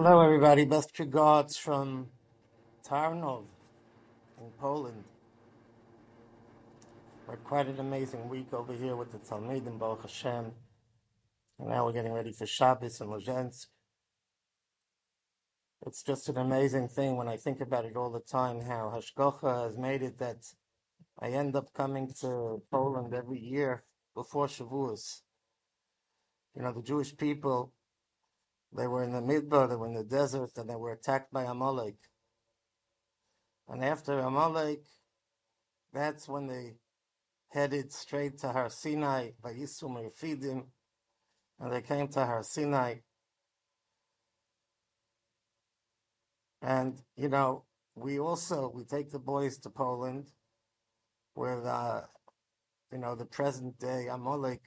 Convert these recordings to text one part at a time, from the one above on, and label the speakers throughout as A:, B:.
A: Hello, everybody. Best regards from Tarnów in Poland. We had quite an amazing week over here with the Talmud and Baruch Hashem. And now we're getting ready for Shabbos and Lezhensk. It's just an amazing thing when I think about it all the time, how Hashgacha has made it that I end up coming to Poland every year before Shavuos. You know, the Jewish people, they were in the Midbar, they were in the desert, and they were attacked by Amalek. And after Amalek, that's when they headed straight to Har Sinai by Yisum Refidim, and they came to Har Sinai. And you know, we also we take the boys to Poland, where the you know the present day Amalek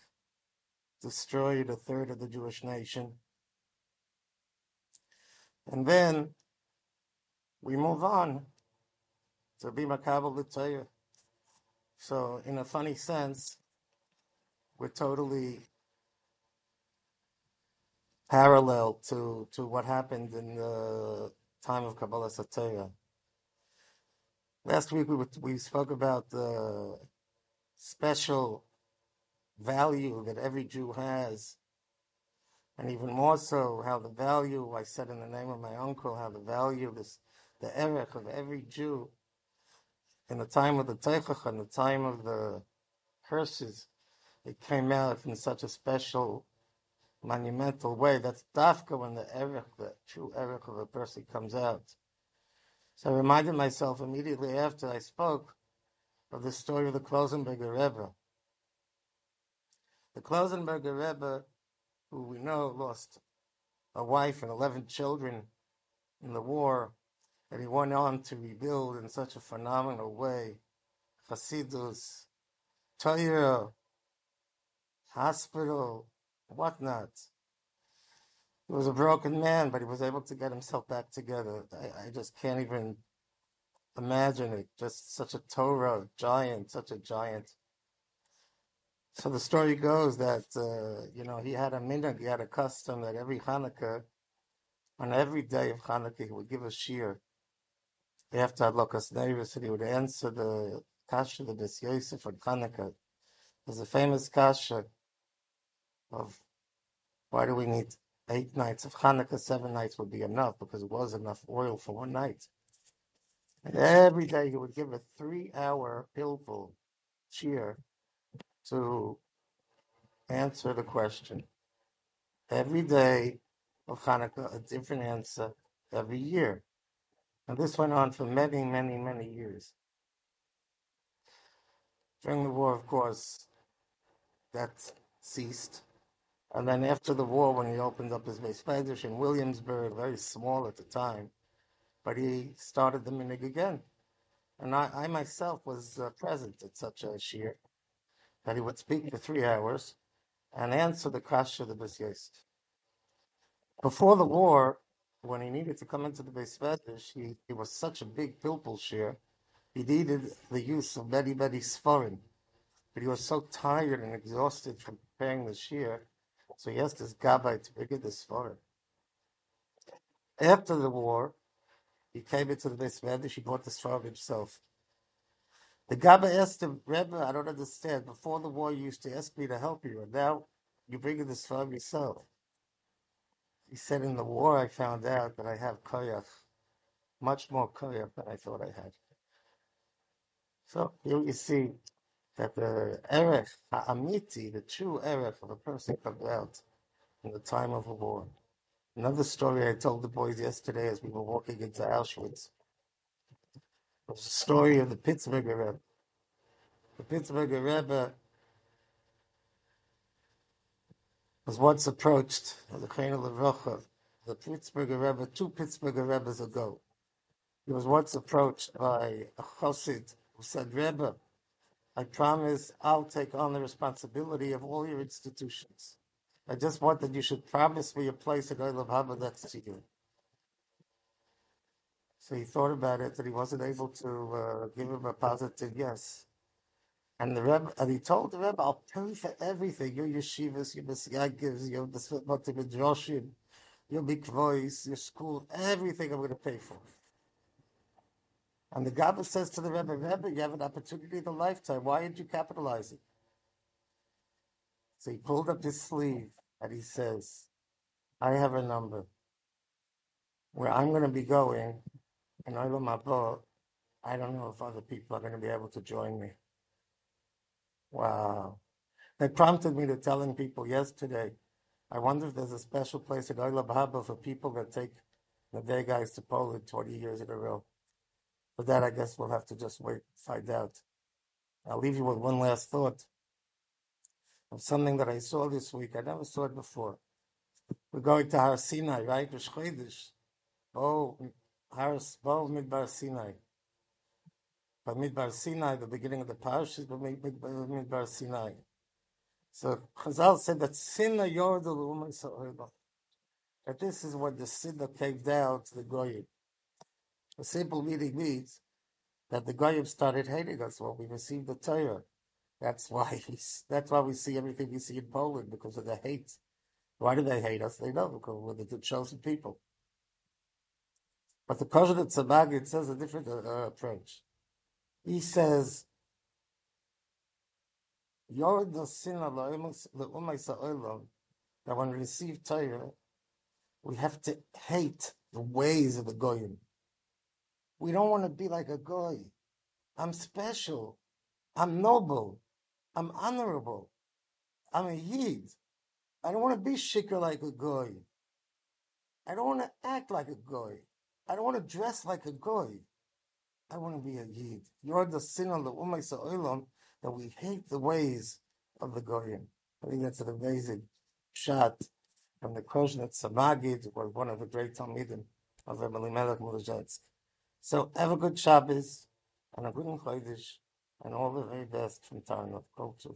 A: destroyed a third of the Jewish nation, and then we move on to be Makabal L'Torah. So, in a funny sense, we're totally parallel to to what happened in the time of Kabbalah Sataya. Last week we were, we spoke about the special value that every Jew has, and even more so how the value I said in the name of my uncle how the value this the erech of every Jew in the time of the Tochacha and the time of the curses, it came out in such a special monumental way. That's dafka when the erech, the true erech of a person comes out. So I reminded myself immediately after I spoke of the story of the Klausenburger Rebbe. The Klausenburger Rebbe, who we know lost a wife and 11 children in the war, and he went on to rebuild in such a phenomenal way. Hasidus, Torah, hospital, whatnot. He was a broken man, but he was able to get himself back together. I, I just can't even imagine it. Just such a Torah giant, such a giant. So the story goes that uh, you know he had a minhag, he had a custom that every Hanukkah, on every day of Hanukkah, he would give a shiur after Adlokas Nevis, and he would answer the kasha, the Bes Yosef on Hanukkah. There's a famous kasha of why do we need eight nights of Hanukkah? Seven nights would be enough because it was enough oil for one night. And every day he would give a three-hour pilpul shiur to answer the question. Every day of Hanukkah, a different answer every year. And this went on for many, many, many years. During the war, of course, that ceased. And then after the war, when he opened up his beis Medrash in Williamsburg, very small at the time, but he started the minhag again. And I, I myself was uh, present at such a shiur that he would speak for three hours and answer the kasha of the Bes Before the war, when he needed to come into the Medrash, he, he was such a big pilpul shiur, he needed the use of many, many sforim. But he was so tired and exhausted from preparing the shiur, so he asked his gabbai to bring in the sforim. After the war, he came into the Medrash, he bought the sforim himself. The Gabba asked him, Rebbe, I don't understand. Before the war, you used to ask me to help you, and now you're bringing this from yourself. He said, in the war, I found out that I have koyach, much more koyach than I thought I had. So here you see that the erech, ha'amiti, the true erech of a person comes out in the time of a war. Another story I told the boys yesterday as we were walking into Auschwitz was the story of the Pittsburgher Rebbe. The Pittsburgher Rebbe was once approached the Chain of Levrocha, the Pittsburgher Rebbe, two Pittsburgher Rebbes ago. He was once approached by a Chassid who said, Rebbe, I promise I'll take on the responsibility of all your institutions. I just want that you should promise me a place in Olam Haba next to you. So he thought about it, and he wasn't able to uh, give him a positive yes. And the Rebbe, and he told the Rebbe, "I'll pay for everything. Your yeshivas, your misyagivs, your midrashim, your big voice, your school, everything I'm going to pay for. And the Gabba says to the Rebbe, Rebbe, you have an opportunity of a lifetime. Why didn't you capitalize it? So he pulled up his sleeve and he says, I have a number where I'm going to be going in Olam Haba. I don't know if other people are going to be able to join me. Wow. That prompted me to telling people yesterday, I wonder if there's a special place at Olam Haba for people that take the day guys to Poland 20 years in a row. But that, I guess, we'll have to just wait, find out. I'll leave you with one last thought of something that I saw this week. I never saw it before. We're going to Har Sinai, right? Rosh Chodesh. Oh, Har Bo Midbar Sinai. By Midbar Sinai, the beginning of the parish is Midbar Sinai. So Chazal said that Sinna Yordal That this is what the Sinna came down to the Goyim. A simple meaning means that the Goyim started hating us when we received the Torah. That's why we, that's why we see everything we see in Poland because of the hate. Why do they hate us? They know because we're the chosen people. But the Kozhnitzer Maggid says a different uh, uh, approach. He says, that when we receive Torah, we have to hate the ways of the Goyim. We don't want to be like a Goy. I'm special. I'm noble. I'm honorable. I'm a Yid. I don't want to be shikr like a Goy. I don't want to act like a Goy. I don't want to dress like a Goy. I want to be a Yid. You're the sin of the Umay Sa'olam that we hate the ways of the Goyim. I think that's an amazing shot from the Kozhnitzer Maggid, or one of the great Talmidim of Rebbe Melech Mudazhetsk. So have a good Shabbos and a good Chodesh and all the very best from Tarnov Kultur.